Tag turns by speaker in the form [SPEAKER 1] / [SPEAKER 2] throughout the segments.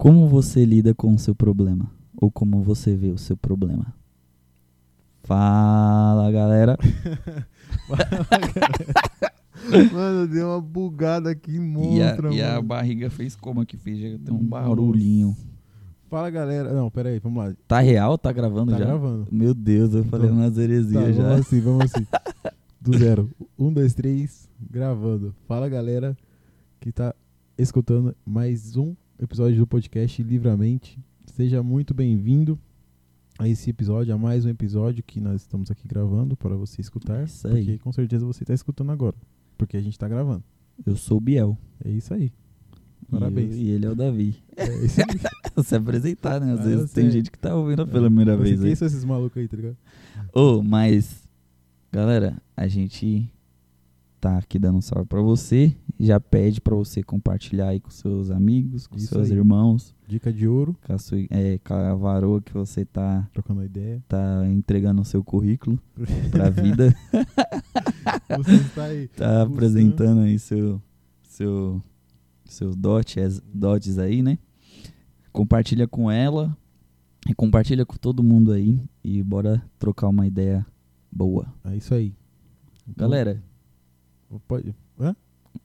[SPEAKER 1] Como você lida com o seu problema? Ou como você vê o seu problema? Fala, galera.
[SPEAKER 2] Mano, deu uma bugada aqui,
[SPEAKER 1] E a,
[SPEAKER 2] monstra,
[SPEAKER 1] e a
[SPEAKER 2] mano.
[SPEAKER 1] barriga fez como aqui? Fez tem um barulhinho.
[SPEAKER 2] Fala, galera. Não, pera aí, vamos lá.
[SPEAKER 1] Tá real? Tá gravando
[SPEAKER 2] Tá
[SPEAKER 1] já?
[SPEAKER 2] gravando.
[SPEAKER 1] Meu Deus, eu falei
[SPEAKER 2] Então,
[SPEAKER 1] umas
[SPEAKER 2] Tá,
[SPEAKER 1] heresias já.
[SPEAKER 2] vamos assim, vamos assim. Do zero. Um, dois, três, gravando. Fala, galera, que tá escutando mais um episódio do podcast Livramente. Seja muito bem-vindo a esse episódio, a mais um episódio que nós estamos aqui gravando para você escutar.
[SPEAKER 1] Isso aí.
[SPEAKER 2] Porque com certeza você tá escutando agora. Porque a gente tá gravando.
[SPEAKER 1] Eu sou o Biel.
[SPEAKER 2] É isso aí.
[SPEAKER 1] E
[SPEAKER 2] Parabéns.
[SPEAKER 1] eu- E, ele é o Davi.
[SPEAKER 2] É isso aí.
[SPEAKER 1] Se apresentar, né? Às
[SPEAKER 2] Ah,
[SPEAKER 1] vezes tem gente que tá ouvindo pela primeira
[SPEAKER 2] Você-
[SPEAKER 1] vez.
[SPEAKER 2] Quem
[SPEAKER 1] Aí.
[SPEAKER 2] são esses malucos aí, tá ligado?
[SPEAKER 1] Ô, mas, galera, a gente tá aqui dando um salve pra você. Já pede pra você compartilhar aí com seus amigos, com
[SPEAKER 2] Isso
[SPEAKER 1] seus
[SPEAKER 2] aí.
[SPEAKER 1] irmãos,
[SPEAKER 2] Dica de ouro,
[SPEAKER 1] com a, sua, é, com a varoa que você tá,
[SPEAKER 2] trocando ideia.
[SPEAKER 1] tá entregando o seu currículo pra vida.
[SPEAKER 2] Você está aí.
[SPEAKER 1] tá
[SPEAKER 2] Buscando.
[SPEAKER 1] apresentando aí seu, seu, seus dotes, dotes aí, né? Compartilha com ela e compartilha com todo mundo aí e bora trocar uma ideia boa.
[SPEAKER 2] É isso aí. Então,
[SPEAKER 1] Galera,
[SPEAKER 2] Pode. Hã?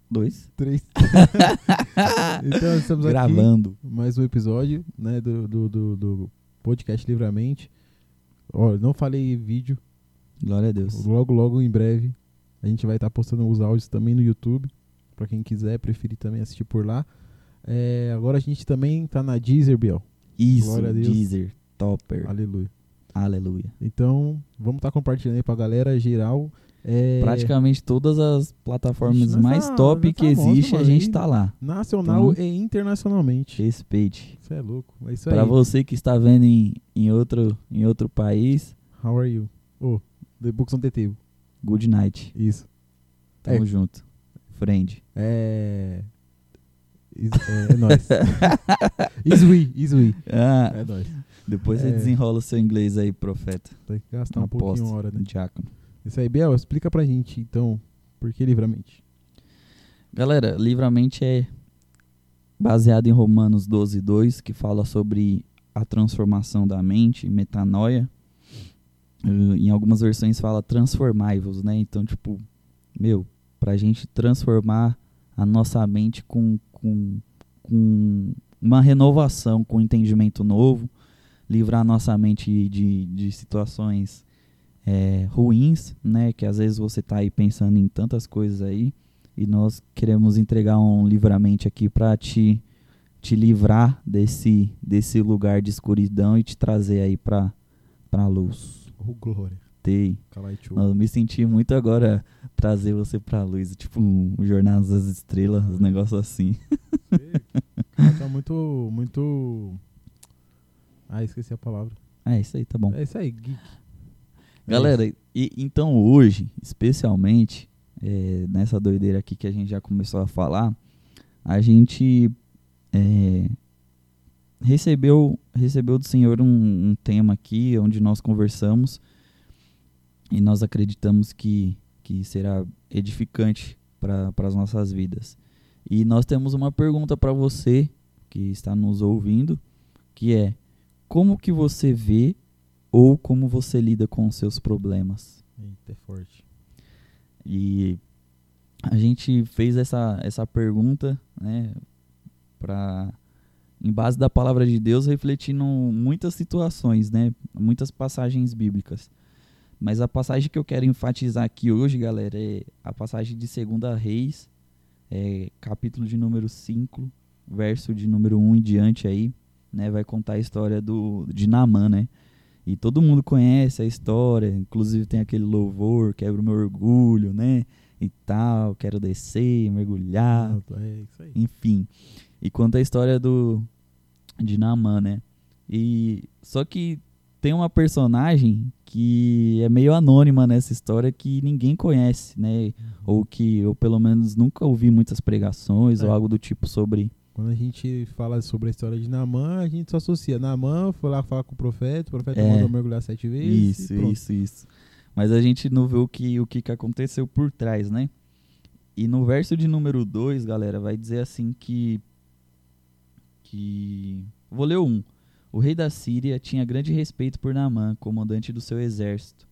[SPEAKER 1] dois.
[SPEAKER 2] Três. então, estamos aqui.
[SPEAKER 1] Gravando.
[SPEAKER 2] Mais um episódio né, do, do, do, do podcast Livramente. Ó, não falei vídeo.
[SPEAKER 1] Glória a Deus.
[SPEAKER 2] Logo, logo, em breve, a gente vai estar postando os áudios também no YouTube. Pra quem quiser, preferir também assistir por lá. É, agora a gente também tá na Deezer, Biel.
[SPEAKER 1] Isso,
[SPEAKER 2] Glória a Deus.
[SPEAKER 1] Deezer, Topper.
[SPEAKER 2] Aleluia.
[SPEAKER 1] Aleluia.
[SPEAKER 2] Então, vamos estar compartilhando aí pra galera geral. É,
[SPEAKER 1] Praticamente todas as plataformas mais
[SPEAKER 2] tá-
[SPEAKER 1] top
[SPEAKER 2] tá
[SPEAKER 1] que
[SPEAKER 2] monstro,
[SPEAKER 1] existe, a gente tá lá.
[SPEAKER 2] Nacional
[SPEAKER 1] Então,
[SPEAKER 2] e internacionalmente.
[SPEAKER 1] Respeite.
[SPEAKER 2] Isso é louco. É isso
[SPEAKER 1] Pra
[SPEAKER 2] aí.
[SPEAKER 1] você que está vendo em, em, outro, em outro país,
[SPEAKER 2] How are you? Oh, The Books on the Table.
[SPEAKER 1] good night.
[SPEAKER 2] Isso.
[SPEAKER 1] Tamo
[SPEAKER 2] É.
[SPEAKER 1] junto. Friend.
[SPEAKER 2] É. Is, é, é nóis. Isui, Isui.
[SPEAKER 1] Ah,
[SPEAKER 2] É nóis.
[SPEAKER 1] depois você
[SPEAKER 2] É.
[SPEAKER 1] desenrola o seu inglês aí, profeta.
[SPEAKER 2] Tem que gastar um
[SPEAKER 1] Aposto.
[SPEAKER 2] pouquinho a hora, né?
[SPEAKER 1] Diácono.
[SPEAKER 2] Isso aí, Biel, explica pra gente, então, por que livramento?
[SPEAKER 1] Galera, livramento é baseado em Romanos 12, 2, que fala sobre a transformação da mente, metanoia. Uh, em algumas versões fala transformai-vos, né? Então, tipo, meu, pra gente transformar a nossa mente com, com, com uma renovação, com um entendimento novo, livrar nossa mente de, de situações é, ruins, né? Que às vezes você tá aí pensando em tantas coisas aí e nós queremos entregar um livramento aqui para te te livrar desse desse lugar de escuridão e te trazer aí para para luz.
[SPEAKER 2] Oh, glória.
[SPEAKER 1] Tei. Eu me senti muito agora trazer você pra luz, tipo um Jornada das Estrelas, uns negócios assim.
[SPEAKER 2] Tá muito, muito... Ah, esqueci a palavra.
[SPEAKER 1] É isso aí, tá bom.
[SPEAKER 2] É isso aí, geek.
[SPEAKER 1] Galera, e, então hoje, especialmente, é, nessa doideira aqui que a gente já começou a falar, a gente é, recebeu, recebeu do Senhor um, um tema aqui onde nós conversamos e nós acreditamos que, que será edificante para as nossas vidas. E nós temos uma pergunta para você que está nos ouvindo, que é como que você vê ou como você lida com os seus problemas.
[SPEAKER 2] Eita, é forte.
[SPEAKER 1] E a gente fez essa, essa pergunta, né, pra, em base da palavra de Deus, refletindo muitas situações, né, muitas passagens bíblicas. Mas a passagem que eu quero enfatizar aqui hoje, galera, é a passagem de 2 Reis, é, capítulo de número 5, verso de número 1 em diante aí, né, vai contar a história do, de Naamã, né, e todo mundo conhece a história, inclusive tem aquele louvor, quebra o meu orgulho, né? E tal, quero descer, mergulhar,
[SPEAKER 2] é isso aí.
[SPEAKER 1] enfim. E conta a história do de Naamã, né? E só que tem uma personagem que é meio anônima nessa história que ninguém conhece, né? Ou que eu pelo menos nunca ouvi muitas pregações
[SPEAKER 2] É.
[SPEAKER 1] ou algo do tipo sobre
[SPEAKER 2] Quando a gente fala sobre a história de Naamã, a gente só associa. Naamã foi lá falar com o profeta, o profeta
[SPEAKER 1] É.
[SPEAKER 2] mandou mergulhar sete vezes.
[SPEAKER 1] Isso, isso, isso. Mas a gente não vê o que, o que que aconteceu por trás, né? E no verso de número 2, galera, vai dizer assim que que vou ler um. O rei da Síria tinha grande respeito por Naamã, comandante do seu exército,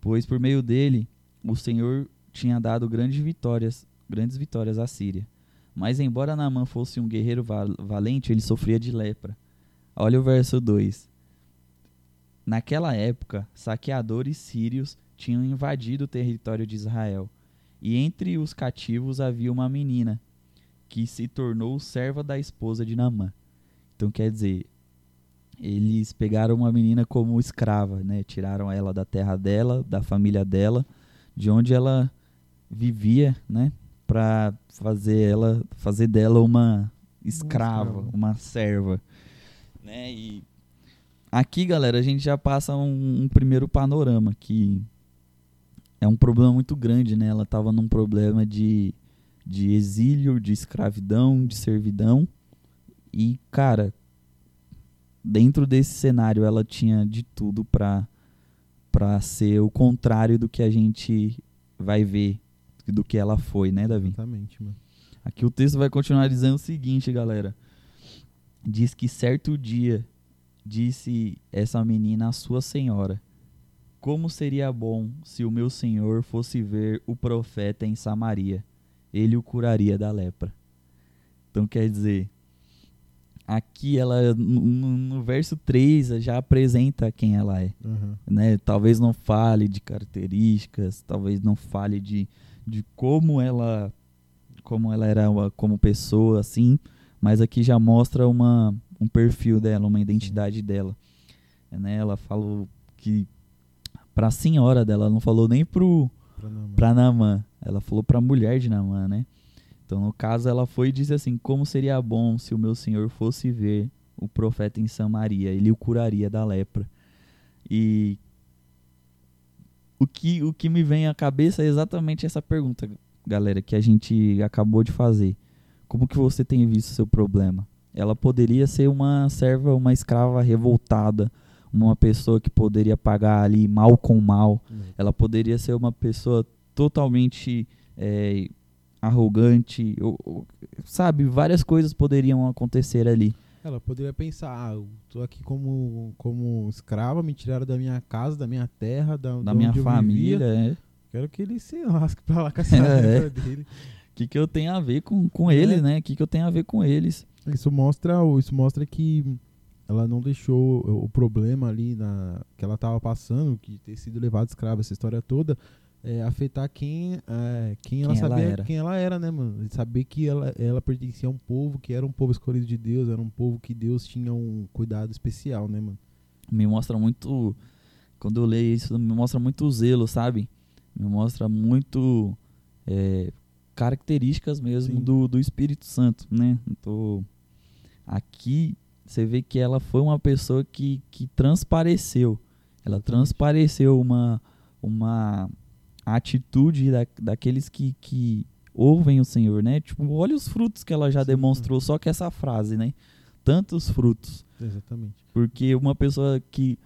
[SPEAKER 1] pois por meio dele o Senhor tinha dado grandes vitórias, grandes vitórias à Síria. Mas embora Naamã fosse um guerreiro val valente, ele sofria de lepra. Olha o verso 2. Naquela época, saqueadores sírios tinham invadido o território de Israel, e entre os cativos havia uma menina, que se tornou serva da esposa de Naamã. Então quer dizer, eles pegaram uma menina como escrava, né? Tiraram ela da terra dela, da família dela, de onde ela vivia, né? Para fazer ela, fazer dela uma escrava, uma serva, né? E aqui, galera, a gente já passa um, um primeiro panorama que é um problema muito grande, né? Ela estava num problema de, de exílio, de escravidão, de servidão. E, cara, dentro desse cenário ela tinha de tudo pra, pra ser o contrário do que a gente vai ver, do que ela foi, né, Davi?
[SPEAKER 2] Exatamente, mano.
[SPEAKER 1] Aqui o texto vai continuar dizendo o seguinte, galera. Diz que certo dia disse essa menina à sua senhora: Como seria bom se o meu senhor fosse ver o profeta em Samaria? Ele o curaria da lepra. Então quer dizer, aqui ela no, no- verso 3 já apresenta quem ela é
[SPEAKER 2] Aham.
[SPEAKER 1] né? Talvez não fale de características, talvez não fale de, de como ela como ela era uma- como pessoa assim, mas aqui já mostra uma um perfil dela, uma identidade dela, né? Ela falou que para a senhora dela, ela não falou nem pro para Namã, ela falou para a mulher de Namã, né? Então, no caso, ela foi e disse assim: Como seria bom se o meu senhor fosse ver o profeta em Samaria, ele o curaria da lepra. E o que, o que me vem à cabeça é exatamente essa pergunta, galera, que a gente acabou de fazer. Como que você tem visto o seu problema? Ela poderia ser uma serva, uma escrava revoltada, uma pessoa que poderia pagar ali mal com mal, ela poderia ser uma pessoa totalmente é, arrogante, ou- ou- sabe? Várias coisas poderiam acontecer ali.
[SPEAKER 2] Ela poderia pensar, ah, eu tô aqui como, como escrava, me tiraram da minha casa, da minha terra, da,
[SPEAKER 1] Da minha família, é.
[SPEAKER 2] Quero que ele se lasque pra lá com essa
[SPEAKER 1] É.
[SPEAKER 2] dele.
[SPEAKER 1] O que, que eu tenho a ver com, com
[SPEAKER 2] É.
[SPEAKER 1] eles, né? O que, que eu tenho a ver com eles?
[SPEAKER 2] Isso mostra, isso mostra que ela não deixou o o problema ali na, que ela estava passando, que ter sido levada escrava, essa história toda, é, afetar quem, é, quem, ela
[SPEAKER 1] Quem ela
[SPEAKER 2] sabia
[SPEAKER 1] era.
[SPEAKER 2] quem ela era, né, mano? Saber que ela, ela pertencia a um povo que era um povo escolhido de Deus, era um povo que Deus tinha um cuidado especial, né, mano?
[SPEAKER 1] Me mostra muito. Quando eu leio isso, me mostra muito zelo, sabe? Me mostra muito é, características mesmo
[SPEAKER 2] Sim.
[SPEAKER 1] do, do Espírito Santo, né? Então, aqui você vê que ela foi uma pessoa que, que transpareceu. Ela transpareceu uma, uma atitude da, daqueles que, que ouvem o Senhor, né? Tipo, olha os frutos que ela já
[SPEAKER 2] Sim.
[SPEAKER 1] demonstrou só com essa frase, né? Tantos frutos.
[SPEAKER 2] Exatamente.
[SPEAKER 1] Porque uma pessoa que,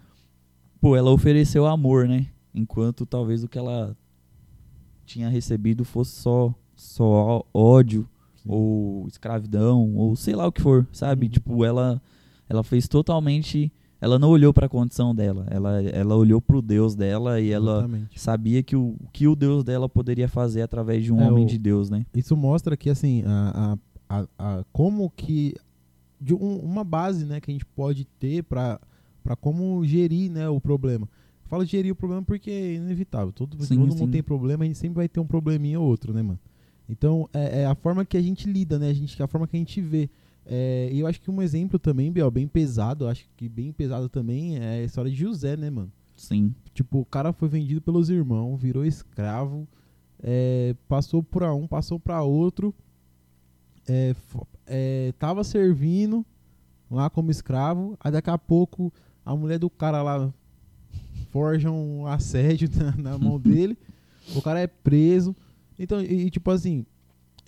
[SPEAKER 1] pô, ela ofereceu amor, né? Enquanto talvez o que ela tinha recebido fosse só, só ódio
[SPEAKER 2] Sim.
[SPEAKER 1] ou escravidão ou sei lá o que for, sabe?
[SPEAKER 2] Uhum.
[SPEAKER 1] Tipo, ela ela fez totalmente, ela não olhou para a condição dela, ela ela olhou pro Deus dela e ela
[SPEAKER 2] Exatamente.
[SPEAKER 1] sabia que o que o Deus dela poderia fazer através de um
[SPEAKER 2] É,
[SPEAKER 1] homem
[SPEAKER 2] o-
[SPEAKER 1] de Deus, né?
[SPEAKER 2] Isso mostra que, assim, a, a, a, como que. De um- uma base né, que a gente pode ter para como gerir né, o problema. Falo de gerir o problema porque é inevitável. Todo,
[SPEAKER 1] Sim,
[SPEAKER 2] todo
[SPEAKER 1] sim.
[SPEAKER 2] mundo tem problema, a gente sempre vai ter um probleminha ou outro, né, mano? Então, é, é a forma que a gente lida, né? A, gente, a forma que a gente vê. É, e eu acho que um exemplo também, Biel, bem pesado, acho que bem pesado também é a história de José, né, mano?
[SPEAKER 1] Sim.
[SPEAKER 2] Tipo, o cara foi vendido pelos irmãos, virou escravo, é, passou pra um, passou pra outro, é, é, tava servindo lá como escravo, aí daqui a pouco a mulher do cara lá forja um assédio na, na mão dele, o cara é preso. Então, e, e, tipo assim,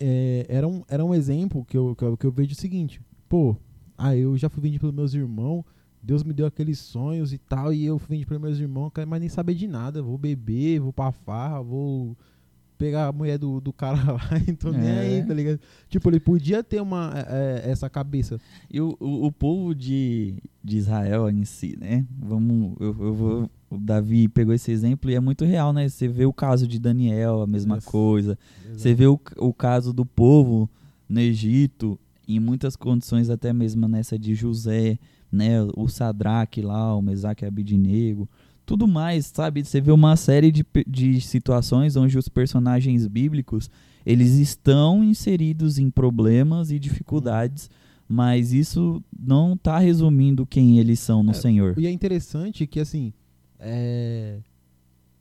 [SPEAKER 2] é, era, um, era um exemplo que eu, que, eu, que eu vejo o seguinte, pô, ah, eu já fui vendido pelos meus irmãos, Deus me deu aqueles sonhos e tal, e eu fui vendido pelos meus irmãos, quero mais nem saber de nada, vou beber, vou pra farra, vou pegar a mulher do, do cara lá, então nem
[SPEAKER 1] É.
[SPEAKER 2] aí, tá ligado? Tipo, ele podia ter uma, é, é, essa cabeça.
[SPEAKER 1] E o, o, o povo de, de Israel em si, né? Vamos, eu, eu vou, o Davi pegou esse exemplo e é muito real, né? Você vê o caso de Daniel, a mesma coisa. Você vê o, o caso do povo no Egito, em muitas condições, até mesmo nessa de José, né? O Sadraque lá, o Mesaque Abidinego, tudo mais, sabe? Você vê uma série de, de situações onde os personagens bíblicos eles estão inseridos em problemas e dificuldades, mas isso não está resumindo quem eles são no
[SPEAKER 2] É,
[SPEAKER 1] Senhor.
[SPEAKER 2] E é interessante que, assim, é,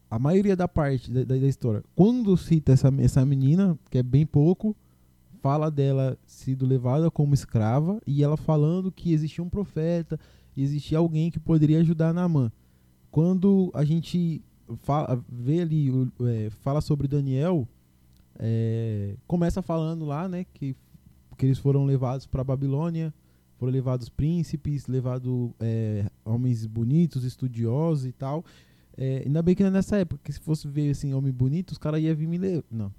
[SPEAKER 2] a maioria da parte da, da- da história, quando cita essa, essa menina, que é bem pouco, fala dela sido levada como escrava e ela falando que existia um profeta, existia alguém que poderia ajudar Naamã. Quando a gente fala, vê ali, é, fala sobre Daniel, é, começa falando lá, né, que, que eles foram levados para Babilônia, foram levados príncipes, levados é, homens bonitos, estudiosos e tal. É, ainda bem que não é nessa época, que se fosse ver assim, homem bonito, os caras iam vir me levar. Não.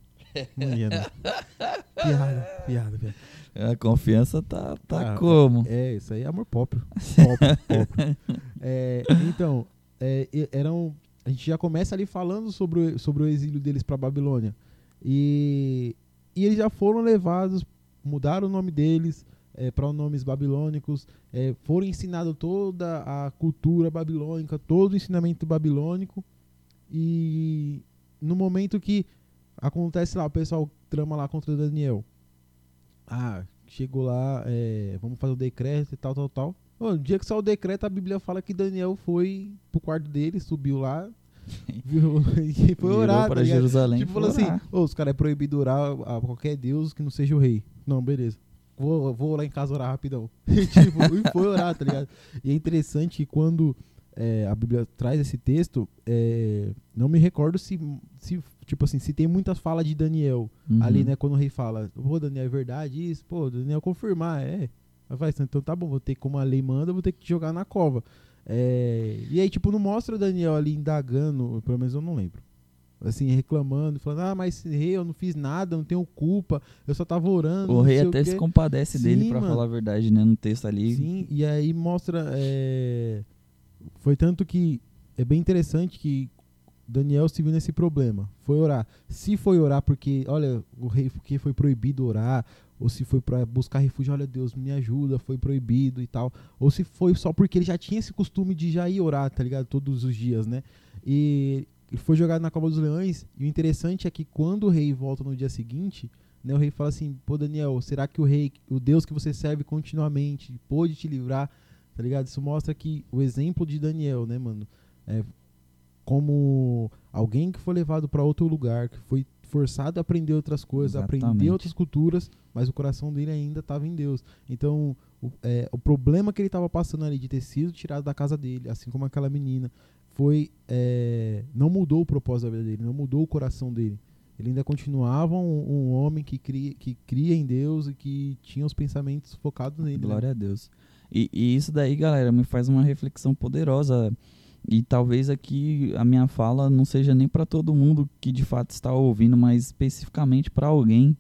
[SPEAKER 2] Não ia, não. piada, piada, piada.
[SPEAKER 1] A confiança tá, tá
[SPEAKER 2] Ah,
[SPEAKER 1] como?
[SPEAKER 2] É, isso aí é amor próprio. Próprio, próprio. É, então, é, eram. A gente já começa ali falando sobre o, sobre o exílio deles para Babilônia. E, e eles já foram levados, mudaram o nome deles para nomes babilônicos, é, foram ensinados toda a cultura babilônica, todo o ensinamento babilônico. E no momento que acontece lá, o pessoal trama lá contra Daniel. Ah, chegou lá, é, vamos fazer o decreto e tal, tal, tal. No dia que saiu o decreto, a Bíblia fala que Daniel foi pro quarto dele, subiu lá, viu, e foi orar,
[SPEAKER 1] para
[SPEAKER 2] tá?
[SPEAKER 1] Jerusalém.
[SPEAKER 2] Tipo,
[SPEAKER 1] e
[SPEAKER 2] falou assim, ô, os caras é proibido orar a qualquer deus que não seja o rei. Não, beleza. Vou, vou lá em casa orar rapidão. tipo, e foi orar, tá ligado? E é interessante que quando é, a Bíblia traz esse texto, é, não me recordo se, se, tipo assim, se tem muitas falas de Daniel
[SPEAKER 1] Uhum.
[SPEAKER 2] ali, né, quando o rei fala, pô, Daniel, é verdade isso? Pô, Daniel confirmar, é. Aí faz, então tá bom, vou ter como a lei manda, vou ter que jogar na cova. É, e aí, tipo, não mostra o Daniel ali indagando, pelo menos eu não lembro. Assim, reclamando, falando, ah, mas rei, eu não fiz nada, não tenho culpa, eu só tava orando.
[SPEAKER 1] O rei até
[SPEAKER 2] quê."
[SPEAKER 1] se compadece dele,
[SPEAKER 2] Sim,
[SPEAKER 1] pra
[SPEAKER 2] mano.
[SPEAKER 1] falar a verdade, né? No texto ali.
[SPEAKER 2] Sim, e aí mostra. é, Foi tanto que é bem interessante que Daniel se viu nesse problema. Foi orar. Se foi orar porque, olha, o rei porque foi proibido orar, ou se foi pra buscar refúgio, olha, Deus me ajuda, foi proibido e tal. Ou se foi só porque ele já tinha esse costume de já ir orar, tá ligado? Todos os dias, né? E ele foi jogado na cova dos leões. E o interessante é que quando o rei volta no dia seguinte, né, o rei fala assim: pô, Daniel, será que o rei, o Deus que você serve continuamente, pôde te livrar? Tá ligado? Isso mostra que o exemplo de Daniel, né, mano? É como alguém que foi levado para outro lugar, que foi forçado a aprender outras coisas, a aprender
[SPEAKER 1] Exatamente.
[SPEAKER 2] outras culturas, mas o coração dele ainda estava em Deus. Então, o, é, o problema que ele estava passando ali de ter sido tirado da casa dele, assim como aquela menina, foi é, não mudou o propósito da vida dele, não mudou o coração dele. Ele ainda continuava um, um homem que cria, que cria em Deus e que tinha os pensamentos focados nele. né?
[SPEAKER 1] Glória a Deus. E, e isso daí, galera, me faz uma reflexão poderosa. E talvez aqui a minha fala não seja nem para todo mundo que de fato está ouvindo, mas especificamente para alguém.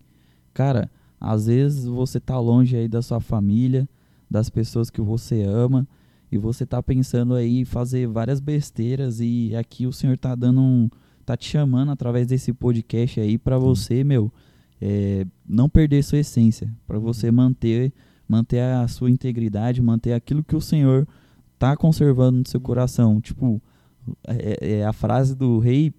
[SPEAKER 1] Cara, às vezes você tá longe aí da sua família, das pessoas que você ama, e você tá pensando aí em fazer várias besteiras e aqui o Senhor tá dando um tá te chamando através desse podcast aí para você, meu, é, não perder sua essência, para você manter manter a sua integridade, manter aquilo que o Senhor tá conservando no seu coração. Tipo, é, é a frase do rei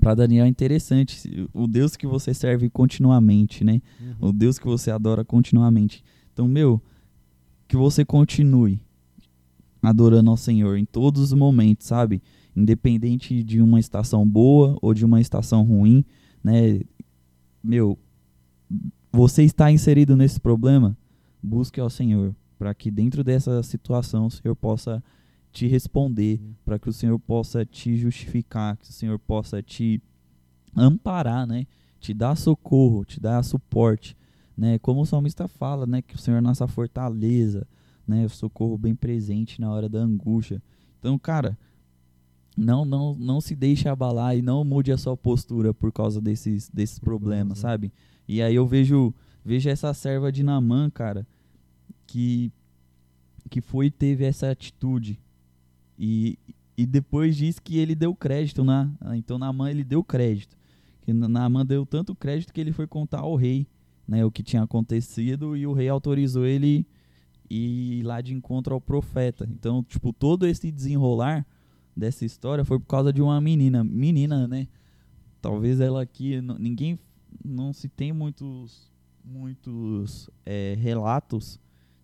[SPEAKER 1] para Daniel é interessante. O Deus que você serve continuamente, né?
[SPEAKER 2] Uhum.
[SPEAKER 1] O Deus que você adora continuamente. Então, meu, que você continue adorando ao Senhor em todos os momentos, sabe? Independente de uma estação boa ou de uma estação ruim, né? Meu, você está inserido nesse problema? Busque ao Senhor, para que dentro dessa situação o Senhor possa te responder,
[SPEAKER 2] Sim.
[SPEAKER 1] para que o Senhor possa te justificar, que o Senhor possa te amparar, né? Te dar socorro, te dar suporte, né? Como o salmista fala, né? Que o Senhor é nossa fortaleza, né? O socorro bem presente na hora da angústia. Então, cara, não, não, não se deixe abalar e não mude a sua postura por causa desses, desses problemas,
[SPEAKER 2] né?
[SPEAKER 1] sabe? E aí eu vejo, vejo essa serva de Namã, cara, que, que foi teve essa atitude. E, e depois diz que ele deu crédito, na, então Namã ele deu crédito. Que Namã deu tanto crédito que ele foi contar ao rei né, o que tinha acontecido e o rei autorizou ele ir lá de encontro ao profeta. Então, tipo, todo esse desenrolar dessa história foi por causa de uma menina. Menina, né? Talvez ela aqui. Ninguém. Não se tem muitos. Muitos é, relatos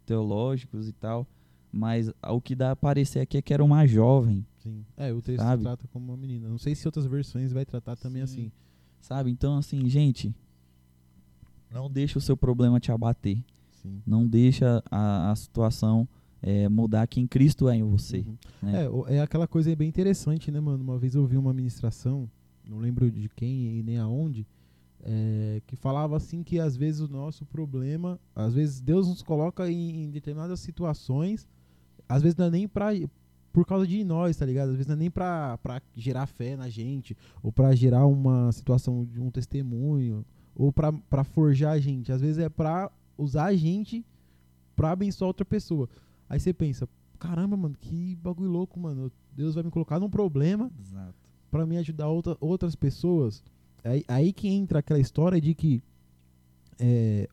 [SPEAKER 1] teológicos e tal. Mas o que dá a parecer aqui é que era uma jovem.
[SPEAKER 2] Sim. É, o texto
[SPEAKER 1] Sabe?
[SPEAKER 2] trata como uma menina. Não sei se outras versões vai tratar também
[SPEAKER 1] Sim.
[SPEAKER 2] assim.
[SPEAKER 1] Sabe? Então, assim, gente. Não deixa o seu problema te abater.
[SPEAKER 2] Sim.
[SPEAKER 1] Não deixa a, a situação é, mudar quem Cristo é em você.
[SPEAKER 2] Uhum.
[SPEAKER 1] né?
[SPEAKER 2] É, é aquela coisa bem interessante, né, mano? Uma vez eu ouvi uma ministração, não lembro de quem e nem aonde, é, que falava assim que às vezes o nosso problema, às vezes Deus nos coloca em, em determinadas situações, às vezes não é nem pra, por causa de nós, tá ligado? Às vezes não é nem pra, pra gerar fé na gente, ou pra gerar uma situação de um testemunho, ou pra, pra forjar a gente. Às vezes é pra usar a gente pra abençoar outra pessoa. Aí você pensa, caramba, mano, que bagulho louco, mano. Deus vai me colocar num problema
[SPEAKER 1] Exato.
[SPEAKER 2] pra me ajudar outra, outras pessoas. Aí, aí que entra aquela história de que é,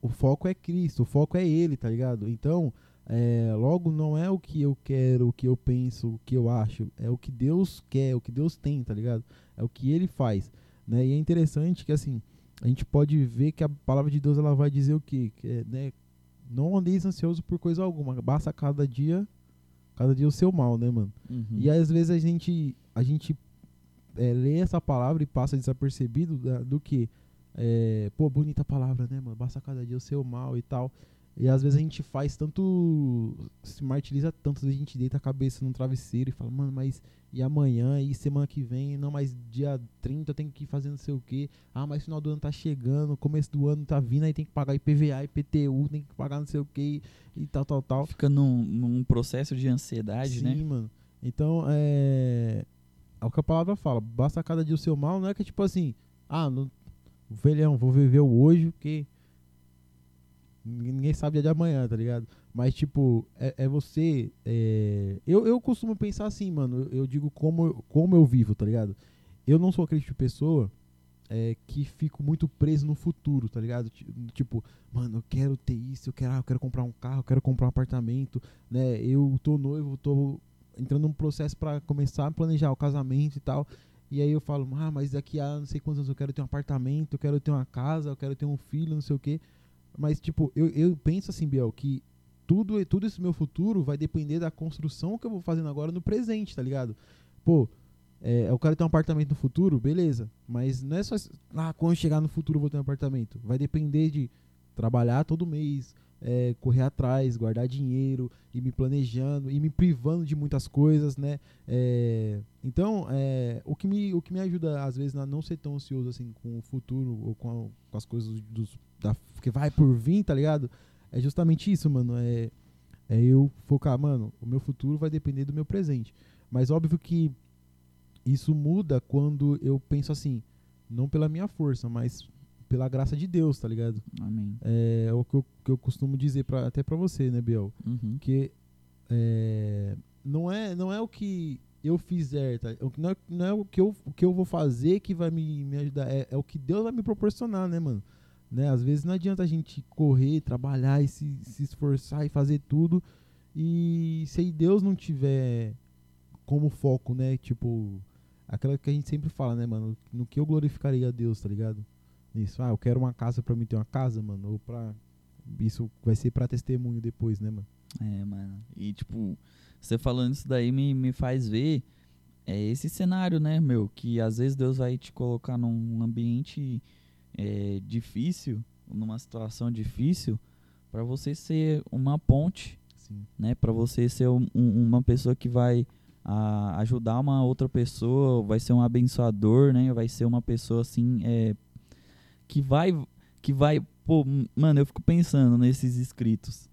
[SPEAKER 2] o foco é Cristo, o foco é Ele, tá ligado? Então, é, logo não é o que eu quero, o que eu penso, o que eu acho, é o que Deus quer, o que Deus tem, tá ligado? É o que Ele faz, né? E é interessante que assim a gente pode ver que a palavra de Deus ela vai dizer o quê? Que é, né? Não andeis ansioso por coisa alguma, basta cada dia, cada dia o seu mal, né, mano?
[SPEAKER 1] Uhum.
[SPEAKER 2] E às vezes a gente, a gente é, lê essa palavra e passa desapercebido da- do que, é, pô, bonita palavra, né, mano? Basta cada dia o seu mal e tal. E às vezes a gente faz tanto, se martiriza tanto, às vezes a gente deita a cabeça num travesseiro e fala, mano, mas e amanhã, e semana que vem? Não, mas dia 30 eu tenho que ir fazer não sei o quê. Ah, mas final do ano tá chegando, começo do ano tá vindo, aí tem que pagar IPVA, IPTU, tem que pagar não sei o quê e, tal, tal, tal.
[SPEAKER 1] Fica num, num processo de ansiedade,
[SPEAKER 2] Sim,
[SPEAKER 1] né?
[SPEAKER 2] mano. Então. É o que a palavra fala. Basta cada dia o seu mal. Não é que tipo assim, ah, não, velhão, vou viver o hoje, porque. Ninguém sabe dia de amanhã, tá ligado? Mas, tipo, é, é você. é, Eu, eu costumo pensar assim, mano. Eu, eu digo como, como eu vivo, tá ligado? Eu não sou aquele tipo de pessoa é, que fico muito preso no futuro, tá ligado? Ti- Tipo, mano, eu quero ter isso, eu quero, ah, eu quero comprar um carro, eu quero comprar um apartamento, né? Eu tô noivo, tô entrando num processo pra começar a planejar o casamento e tal. E aí eu falo, ah, mas daqui a não sei quantos anos eu quero ter um apartamento, eu quero ter uma casa, eu quero ter um filho, não sei o quê. Mas, tipo, eu, eu penso assim, Biel, que tudo, tudo esse meu futuro vai depender da construção que eu vou fazendo agora no presente, tá ligado? Pô, é, eu quero ter um apartamento no futuro, beleza. Mas não é só. Ah, quando chegar no futuro eu vou ter um apartamento. Vai depender de trabalhar todo mês, é, correr atrás, guardar dinheiro, ir me planejando, ir me privando de muitas coisas, né? É, então, é, o, que me, o que me ajuda, às vezes, a não ser tão ansioso assim com o futuro ou com, a- com as coisas dos, da, que vai por vir, tá ligado? É justamente isso, mano. É, é eu focar, mano, o meu futuro vai depender do meu presente. Mas óbvio que isso muda quando eu penso assim, não pela minha força, mas pela graça de Deus, tá ligado?
[SPEAKER 1] Amém.
[SPEAKER 2] É o que eu, que eu costumo dizer pra, até pra você, né, Biel?
[SPEAKER 1] Uhum.
[SPEAKER 2] que é, não é não é o que eu fizer, tá? Não é, não é o, que eu, o que eu vou fazer que vai me, me ajudar, é, é o que Deus vai me proporcionar, né, mano? Né? Às vezes não adianta a gente correr, trabalhar e se, se esforçar e fazer tudo e se Deus não tiver como foco, né? Tipo, aquela que a gente sempre fala, né, mano? No que eu glorificaria a Deus, tá ligado? Isso, ah, eu quero uma casa pra mim ter uma casa, mano, ou pra. Isso vai ser pra testemunho depois, né, mano?
[SPEAKER 1] É, mano. E, tipo, você falando isso daí me, me faz ver é esse cenário, né, meu? Que às vezes Deus vai te colocar num ambiente é, difícil, numa situação difícil, pra você ser uma ponte,
[SPEAKER 2] Sim.
[SPEAKER 1] né? Pra você ser um- um- uma pessoa que vai a, ajudar uma outra pessoa, vai ser um abençoador, né? Vai ser uma pessoa assim, é, que vai, que vai, pô, mano, eu fico pensando nesses escritos.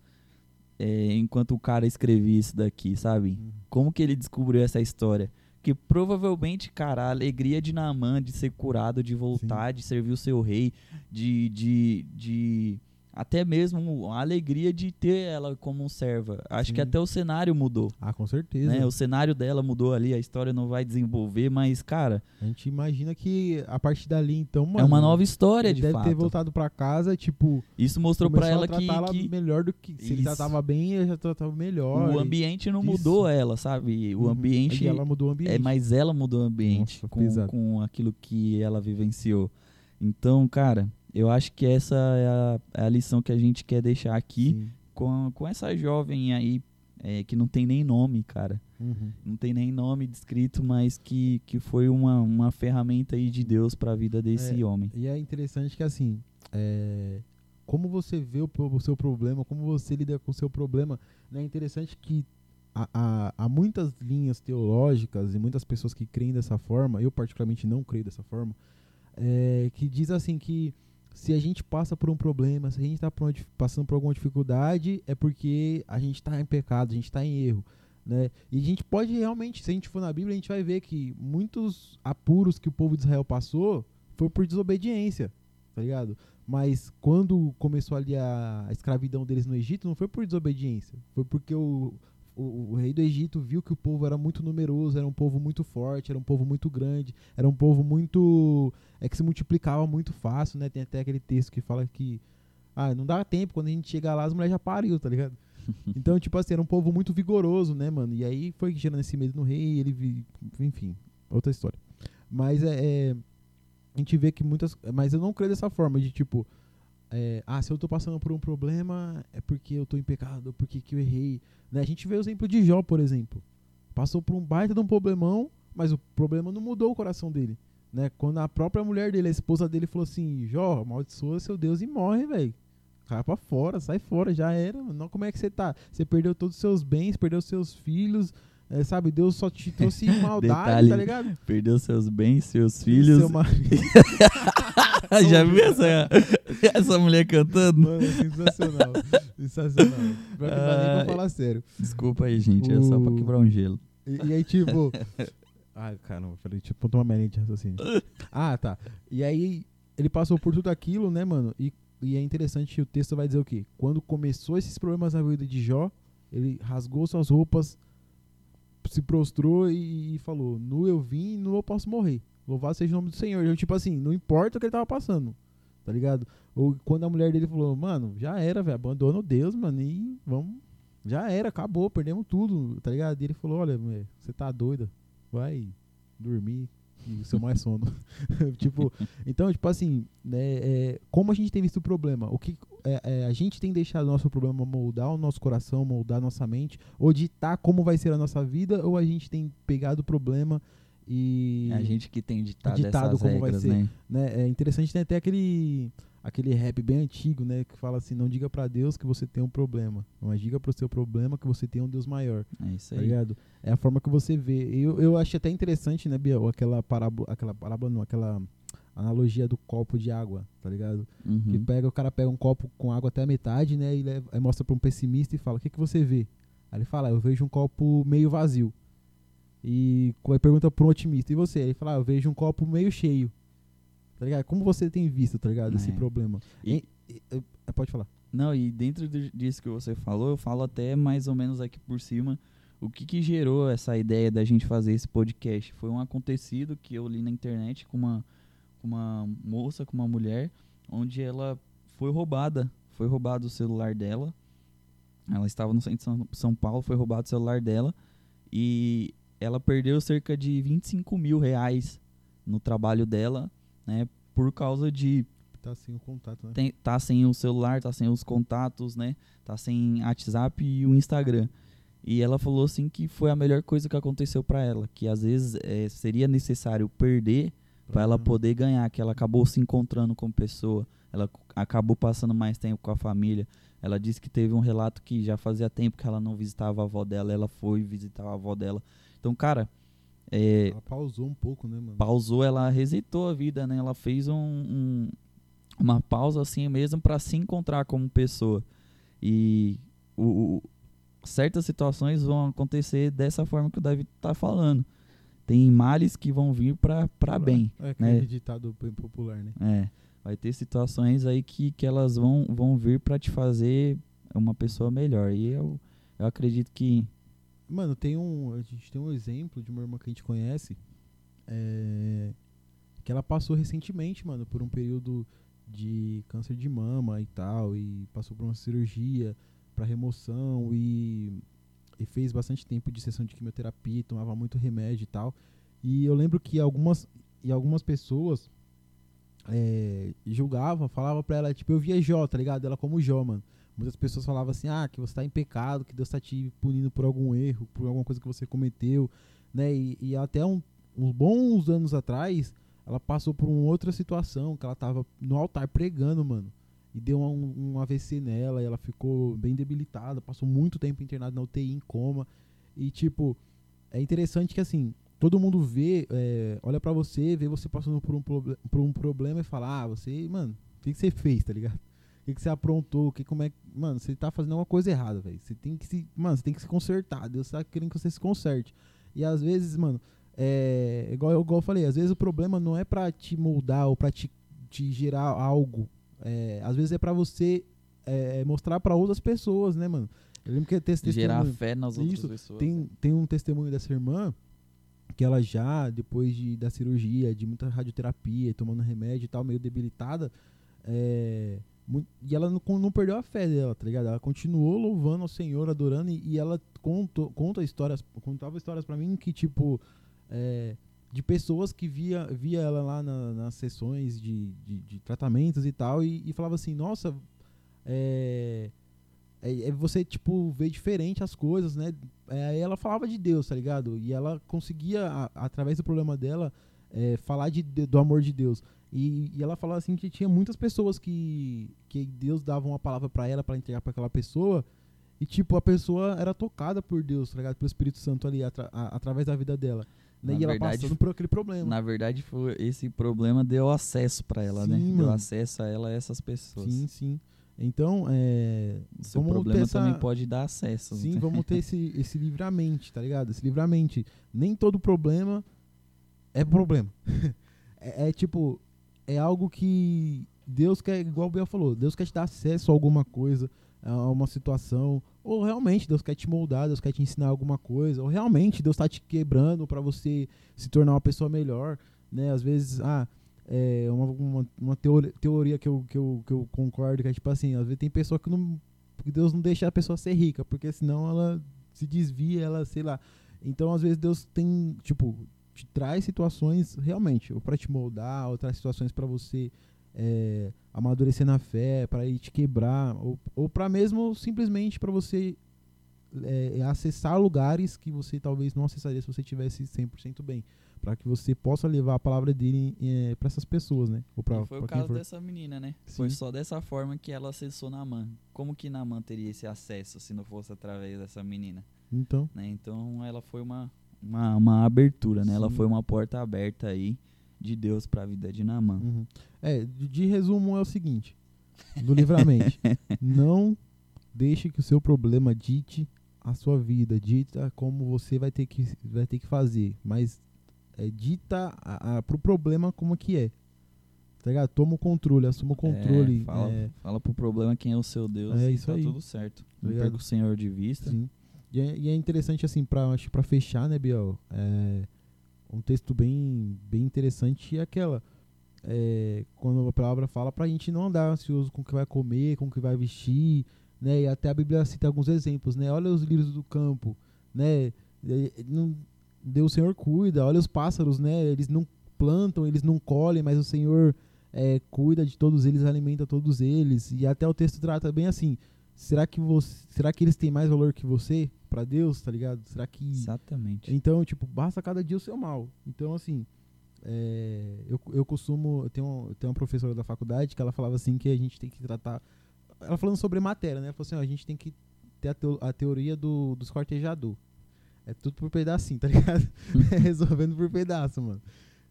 [SPEAKER 1] é, enquanto o cara escrevia isso daqui, sabe? Como que ele descobriu essa história? Porque provavelmente, cara, a alegria de Naamã de ser curado, de voltar, de servir o seu rei, de, de, de até mesmo a alegria de ter ela como serva. Acho
[SPEAKER 2] Sim.
[SPEAKER 1] que até o cenário mudou.
[SPEAKER 2] Ah, com certeza.
[SPEAKER 1] Né? O cenário dela mudou ali, a história não vai desenvolver, mas, cara,
[SPEAKER 2] A gente imagina que a partir dali, então, mano.
[SPEAKER 1] é uma nova história,
[SPEAKER 2] ele
[SPEAKER 1] de
[SPEAKER 2] deve
[SPEAKER 1] fato.
[SPEAKER 2] ter voltado pra casa, tipo.
[SPEAKER 1] Isso mostrou pra
[SPEAKER 2] começou
[SPEAKER 1] ela que, que
[SPEAKER 2] melhor do que. Se ele
[SPEAKER 1] Isso.
[SPEAKER 2] tratava bem, ele já tratava melhor.
[SPEAKER 1] o ambiente não
[SPEAKER 2] Isso.
[SPEAKER 1] mudou ela, sabe? O
[SPEAKER 2] Uhum.
[SPEAKER 1] ambiente
[SPEAKER 2] E ela mudou o ambiente.
[SPEAKER 1] É, mas ela mudou o ambiente
[SPEAKER 2] Nossa,
[SPEAKER 1] com,
[SPEAKER 2] pesado.
[SPEAKER 1] com aquilo que ela vivenciou. Então, cara, eu acho que essa é a, é a lição que a gente quer deixar aqui
[SPEAKER 2] Sim.
[SPEAKER 1] com, com essa jovem aí, é, que não tem nem nome, cara.
[SPEAKER 2] Uhum.
[SPEAKER 1] Não tem nem nome descrito, mas que, que foi uma, uma ferramenta aí de Deus para a vida desse
[SPEAKER 2] É.
[SPEAKER 1] homem.
[SPEAKER 2] E é interessante que, assim, é, como você vê o, o seu problema, como você lida com o seu problema, né, é interessante que há, há, há muitas linhas teológicas e muitas pessoas que creem dessa forma, eu particularmente não creio dessa forma, é, que diz assim que se a gente passa por um problema, se a gente está passando por alguma dificuldade, é porque a gente está em pecado, a gente está em erro. Né? E a gente pode realmente, se a gente for na Bíblia, a gente vai ver que muitos apuros que o povo de Israel passou foi por desobediência, tá ligado? Mas quando começou ali a, a escravidão deles no Egito, não foi por desobediência, foi porque o, o, o rei do Egito viu que o povo era muito numeroso, era um povo muito forte, era um povo muito grande, era um povo muito. é que se multiplicava muito fácil, né? Tem até aquele texto que fala que. Ah, não dá tempo, quando a gente chega lá, as mulheres já pariu, tá ligado? Então, tipo assim, era um povo muito vigoroso, né, mano? E aí foi gerando esse medo no rei, ele. vi- Enfim, outra história. Mas é, é, A gente vê que muitas. Mas eu não creio dessa forma, de tipo. É, ah, se eu tô passando por um problema, é porque eu tô em pecado, porque que eu errei. Né? A gente vê o exemplo de Jó, por exemplo. Passou por um baita de um problemão, mas o problema não mudou o coração dele. Né? Quando a própria mulher dele, a esposa dele, falou assim: Jó, amaldiçoa seu Deus e morre, velho. Cai pra fora, sai fora, já era. Não, como é que você tá? Você perdeu todos os seus bens, perdeu seus filhos, é, sabe? Deus só te trouxe maldade,
[SPEAKER 1] Detalhe,
[SPEAKER 2] tá ligado?
[SPEAKER 1] Perdeu seus bens, seus filhos.
[SPEAKER 2] Seu.
[SPEAKER 1] Já viu essa, essa mulher cantando?
[SPEAKER 2] Mano, é sensacional. sensacional. Que não dá nem pra falar sério.
[SPEAKER 1] Desculpa aí, gente. É só pra
[SPEAKER 2] O-
[SPEAKER 1] quebrar um gelo.
[SPEAKER 2] E, e aí, tipo. Ai, caramba, deixa eu pontar uma merda de raciocínio. Ah, tá. E aí, ele passou por tudo aquilo, né, mano? E, e é interessante que o texto vai dizer o quê? Quando começou esses problemas na vida de Jó, ele rasgou suas roupas, se prostrou e, e falou: Nu eu vim, nu eu posso morrer. Louvado seja o nome do Senhor. Então, tipo assim, não importa o que ele tava passando, tá ligado? Ou quando a mulher dele falou: Mano, já era, velho, abandona o Deus, mano, e vamos. Já era, acabou, perdemos tudo, tá ligado? E ele falou: Olha, você tá doida, vai dormir e seu mais sono. tipo, então, tipo assim, né, é, como a gente tem visto o problema? O que é, é, a gente tem deixado o nosso problema moldar o nosso coração, moldar a nossa mente, ou ditar como vai ser a nossa vida, ou a gente tem pegado o problema e
[SPEAKER 1] É a gente que tem ditado,
[SPEAKER 2] ditado como vai
[SPEAKER 1] regras,
[SPEAKER 2] ser.
[SPEAKER 1] né?
[SPEAKER 2] né, é interessante né, até aquele aquele rap bem antigo, né, que fala assim, não diga pra Deus que você tem um problema, mas diga pro seu problema que você tem um Deus maior,
[SPEAKER 1] É isso
[SPEAKER 2] tá
[SPEAKER 1] aí.
[SPEAKER 2] ligado? É a forma que você vê. Eu, eu achei até interessante, né, Biel, aquela parábola, aquela parábola não, aquela analogia do copo de água, tá ligado? Que
[SPEAKER 1] Uhum.
[SPEAKER 2] pega, o cara pega um copo com água até a metade, né, e leva- aí mostra pra um pessimista e fala: "O que que você vê?" Aí ele fala: "Eu vejo um copo meio vazio." E aí pergunta pro otimista: "E você?" Aí ele fala: ah, "Eu vejo um copo meio cheio." Tá ligado? Como você tem visto, tá ligado, esse
[SPEAKER 1] É.
[SPEAKER 2] problema?
[SPEAKER 1] E-
[SPEAKER 2] E- e- é, pode falar.
[SPEAKER 1] Não, e dentro de- disso que você falou, eu falo até mais ou menos aqui por cima o que, que gerou essa ideia da gente fazer esse podcast. Foi um acontecido que eu li na internet com uma, com uma moça, com uma mulher, onde ela foi roubada. Foi roubado o celular dela. Ela estava no centro de São, Paulo, foi roubado o celular dela. E ela perdeu cerca de 25 mil reais no trabalho dela, né? Por causa de
[SPEAKER 2] Tá sem o contato, né?
[SPEAKER 1] tem, tá sem o celular, tá sem os contatos, né? Tá sem WhatsApp e o Instagram. E ela falou assim que foi a melhor coisa que aconteceu pra ela, que às vezes eh, seria necessário perder pra ela poder ganhar, que ela acabou se encontrando como pessoa, ela acabou passando mais tempo com a família. Ela disse que teve um relato que já fazia tempo que ela não visitava a avó dela, ela foi visitar a avó dela. Então, cara, eh,
[SPEAKER 2] Ela pausou um pouco, né, mano?
[SPEAKER 1] pausou, ela resetou a vida, né? Ela fez um, um- uma pausa assim mesmo para se encontrar como pessoa. E o, o- certas situações vão acontecer dessa forma que o David tá falando. Tem males que vão vir para bem.
[SPEAKER 2] É
[SPEAKER 1] né?
[SPEAKER 2] aquele ditado bem popular, né?
[SPEAKER 1] É, vai ter situações aí que, que elas vão, vão vir para te fazer uma pessoa melhor. E eu, eu acredito que
[SPEAKER 2] Mano, tem um. A gente tem um exemplo de uma irmã que a gente conhece. é, que ela passou recentemente, mano, por um período de câncer de mama e tal. E passou por uma cirurgia pra remoção e, e fez bastante tempo de sessão de quimioterapia, tomava muito remédio e tal. E eu lembro que algumas, e algumas pessoas é, julgavam, falavam pra ela, tipo, eu via Jó, tá ligado? Ela como Jó, mano. Muitas pessoas falavam assim, ah, que você tá em pecado, que Deus tá te punindo por algum erro, por alguma coisa que você cometeu, né? E, e até um- uns bons anos atrás, ela passou por uma outra situação, que ela tava no altar pregando, mano. E deu um, um AVC nela, e ela ficou bem debilitada, passou muito tempo internada na UTI, em coma. E, tipo, é interessante que, assim, todo mundo vê, é, olha pra você, vê você passando por um, por um problema e fala, ah, você, mano, o que, que você fez, tá ligado? O que, que você aprontou? Que, como é, mano, você tá fazendo alguma coisa errada, velho. Você tem que se, mano, você tem que se consertar. Deus tá querendo que você se conserte. E às vezes, mano, é igual, igual eu falei, às vezes o problema não é pra te moldar ou pra te, te gerar algo. É, às vezes é pra você é, mostrar pra outras pessoas, né, mano? Eu lembro que tem esse
[SPEAKER 1] gerar
[SPEAKER 2] testemunho-
[SPEAKER 1] fé nas outras
[SPEAKER 2] Isso,
[SPEAKER 1] pessoas.
[SPEAKER 2] tem, tem um testemunho dessa irmã que ela já, depois de, da cirurgia, de muita radioterapia, tomando remédio e tal, meio debilitada, é, mu- e ela não, não perdeu a fé dela, tá ligado? Ela continuou louvando ao Senhor, adorando, e, e ela contou, conta histórias, contava histórias pra mim que, tipo, é, de pessoas que via, via ela lá na- nas sessões de, de, de tratamentos e tal, e, e falava assim, nossa, é, é, é você, tipo, vê diferente as coisas, né? É, aí ela falava de Deus, tá ligado? E ela conseguia, a- através do problema dela, é, falar de, de- do amor de Deus. E, e ela falava assim que tinha muitas pessoas que, que Deus dava uma palavra pra ela, pra entregar pra aquela pessoa, e tipo, a pessoa era tocada por Deus, tá ligado? Pelo Espírito Santo ali, atra- a- através da vida dela. Né?
[SPEAKER 1] Na
[SPEAKER 2] E ela
[SPEAKER 1] verdade,
[SPEAKER 2] passando por aquele problema.
[SPEAKER 1] Na verdade, foi, esse problema deu acesso pra ela, né?
[SPEAKER 2] Sim,
[SPEAKER 1] Deu
[SPEAKER 2] mano.
[SPEAKER 1] acesso a ela a essas pessoas.
[SPEAKER 2] Sim, sim. Então, é.
[SPEAKER 1] Seu
[SPEAKER 2] vamos
[SPEAKER 1] problema
[SPEAKER 2] ter essa-
[SPEAKER 1] também pode dar acesso.
[SPEAKER 2] Sim,
[SPEAKER 1] né?
[SPEAKER 2] vamos ter esse, esse livramento, tá ligado? Esse livramento. Nem todo problema é problema. é, é tipo, é algo que Deus quer, igual o Biel falou, Deus quer te dar acesso a alguma coisa, a uma situação, ou realmente Deus quer te moldar, Deus quer te ensinar alguma coisa, ou realmente Deus tá te quebrando pra você se tornar uma pessoa melhor, né? Às vezes, ah, é uma, uma, uma teoria, teoria que, eu, que, eu, que eu concordo, que é tipo assim, às vezes tem pessoa que não Deus não deixa a pessoa ser rica, porque senão ela se desvia, ela, sei lá. Então, às vezes, Deus tem, tipo, te traz situações realmente, ou pra te moldar, ou traz situações pra você é, amadurecer na fé, pra ir te quebrar, ou, ou para mesmo simplesmente pra você é, acessar lugares que você talvez não acessaria se você tivesse 100% bem, Pra que você possa levar a palavra dele é, para essas pessoas, né? Ou pra,
[SPEAKER 1] E foi
[SPEAKER 2] pra
[SPEAKER 1] o caso
[SPEAKER 2] for.
[SPEAKER 1] dessa menina, né? Foi
[SPEAKER 2] Sim.
[SPEAKER 1] só dessa forma que ela acessou Naman. Como que Naman teria esse acesso se não fosse através dessa menina?
[SPEAKER 2] Então,
[SPEAKER 1] né? Então ela foi uma, uma, uma abertura, né? Ela
[SPEAKER 2] Sim.
[SPEAKER 1] foi uma porta aberta aí de Deus pra vida de Naman.
[SPEAKER 2] Uhum. É, de, resumo é o seguinte: do livramento. não deixe que o seu problema dite a sua vida, dita como você vai ter que, vai ter que fazer, mas é, dita a, a, pro problema como que é. Tá ligado? Toma o controle, assuma o controle.
[SPEAKER 1] É, fala,
[SPEAKER 2] é,
[SPEAKER 1] fala pro problema quem é o seu Deus.
[SPEAKER 2] É
[SPEAKER 1] e
[SPEAKER 2] isso
[SPEAKER 1] tá
[SPEAKER 2] aí.
[SPEAKER 1] tudo certo.
[SPEAKER 2] Obrigado.
[SPEAKER 1] perca o Senhor de vista.
[SPEAKER 2] Sim. E é, e é interessante, assim, pra, acho pra fechar, né, Biel? É, um texto bem, bem interessante é aquela. é, quando a palavra fala pra gente não andar ansioso com o que vai comer, com o que vai vestir, né? E até a Bíblia cita alguns exemplos, né? Olha os lírios do campo, né? Deus, o Senhor cuida, olha os pássaros, né? Eles não plantam, eles não colhem, mas o Senhor é, cuida de todos eles, alimenta todos eles. E até o texto trata bem assim: será que você, será que eles têm mais valor que você pra Deus, tá ligado? Será que
[SPEAKER 1] Exatamente.
[SPEAKER 2] então, tipo, basta cada dia o seu mal. Então, assim, é, eu, eu costumo. Eu tenho, eu tenho uma professora da faculdade que ela falava assim que a gente tem que tratar. Ela falando sobre matéria, né? Ela falou assim: ó, a gente tem que ter a, teo- a teoria do, dos cortejador. É tudo por pedacinho, tá ligado? É resolvendo por pedaço, mano.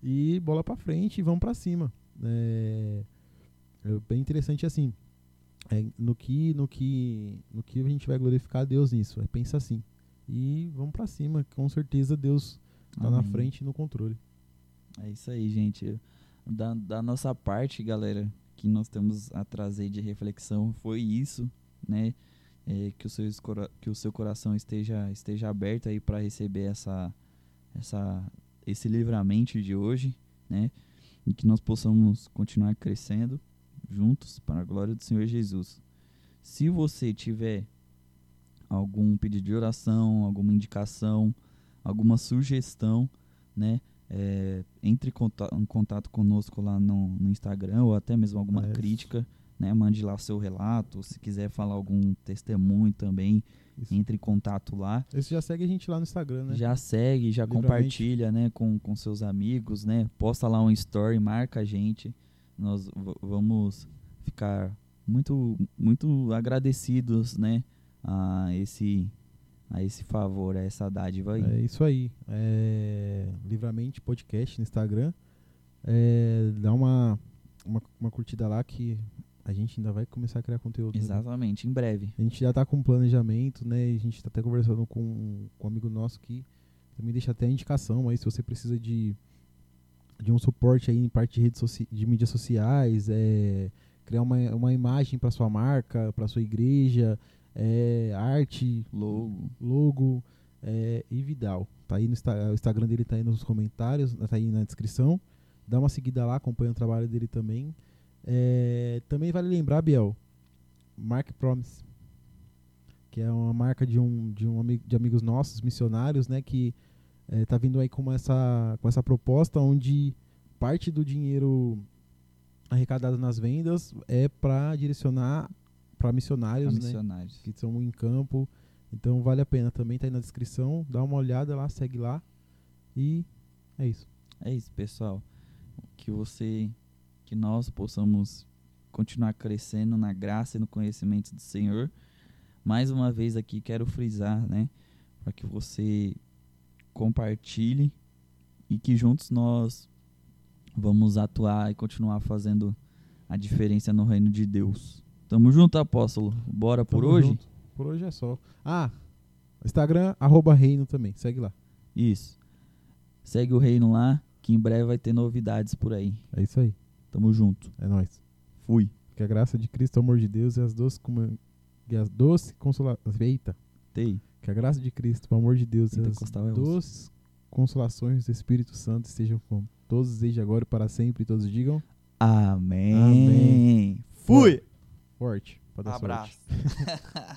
[SPEAKER 2] E bola pra frente e vamos pra cima. É, é bem interessante assim. É, no que no que no que a gente vai glorificar a Deus nisso é pensa assim e vamos pra cima com certeza Deus tá na frente e no controle.
[SPEAKER 1] É isso aí, gente. Da, da nossa parte, galera, que nós temos a trazer de reflexão foi isso, né? É, que, o seu, que o seu coração esteja, esteja aberto aí para receber essa, essa, esse livramento de hoje, né? E que nós possamos continuar crescendo juntos para a glória do Senhor Jesus. Se você tiver algum pedido de oração, alguma indicação, alguma sugestão, né? É, entre em conta- em contato conosco lá no, no Instagram ou até mesmo alguma
[SPEAKER 2] É.
[SPEAKER 1] crítica, né? Mande lá seu relato, se quiser falar algum testemunho também,
[SPEAKER 2] Isso.
[SPEAKER 1] entre em contato lá.
[SPEAKER 2] Esse já segue a gente lá no Instagram, né?
[SPEAKER 1] Já segue, já compartilha, né, com, com seus amigos, né? Posta lá um story, marca a gente. Nós vamos ficar muito muito agradecidos, né, a esse a esse favor, a essa dádiva aí.
[SPEAKER 2] É isso aí. É, Livramente Podcast no Instagram. É, dá uma, uma, uma curtida lá que a gente ainda vai começar a criar conteúdo. né?
[SPEAKER 1] Exatamente, em breve.
[SPEAKER 2] A gente já tá com planejamento, né? A gente tá até conversando com, com um amigo nosso que também deixa até a indicação aí se você precisa de, de um suporte aí em parte de redes de mídias sociais, é, criar uma, uma imagem para sua marca, para sua igreja, é, arte,
[SPEAKER 1] Logo.
[SPEAKER 2] logo é, e Vidal. Tá aí no o Instagram dele tá aí nos comentários, tá aí na descrição. Dá uma seguida lá, acompanha o trabalho dele também. É, também vale lembrar, Biel, Mark Promise, que é uma marca de um de um amigo de amigos nossos, missionários, né, que é, tá vindo aí com essa com essa proposta onde parte do dinheiro arrecadado nas vendas é para direcionar para missionários, né?
[SPEAKER 1] missionários.
[SPEAKER 2] que são em campo. Então vale a pena também, tá aí na descrição. Dá uma olhada lá, segue lá. E é isso.
[SPEAKER 1] É isso, pessoal. Que você, que nós possamos continuar crescendo na graça e no conhecimento do Senhor. Mais uma vez aqui quero frisar, né, para que você compartilhe e que juntos nós vamos atuar e continuar fazendo a diferença no reino de Deus. Tamo junto, apóstolo. Bora por
[SPEAKER 2] Tamo
[SPEAKER 1] hoje?
[SPEAKER 2] junto. Por hoje é só. Ah, Instagram, arroba reino também. Segue lá.
[SPEAKER 1] Isso. Segue o reino lá, que em breve vai ter novidades por aí.
[SPEAKER 2] É isso aí.
[SPEAKER 1] Tamo junto.
[SPEAKER 2] É nóis.
[SPEAKER 1] Fui.
[SPEAKER 2] Que a graça de Cristo, o amor de Deus e as doces, como... e as doces consolações. Eita.
[SPEAKER 1] Tei.
[SPEAKER 2] Que a graça de Cristo, o amor de Deus e as
[SPEAKER 1] é
[SPEAKER 2] doces consolações do Espírito Santo estejam com todos desde agora e para sempre. E todos digam
[SPEAKER 1] Amém.
[SPEAKER 2] Amém.
[SPEAKER 1] Fui.
[SPEAKER 2] forte.
[SPEAKER 1] Abraço.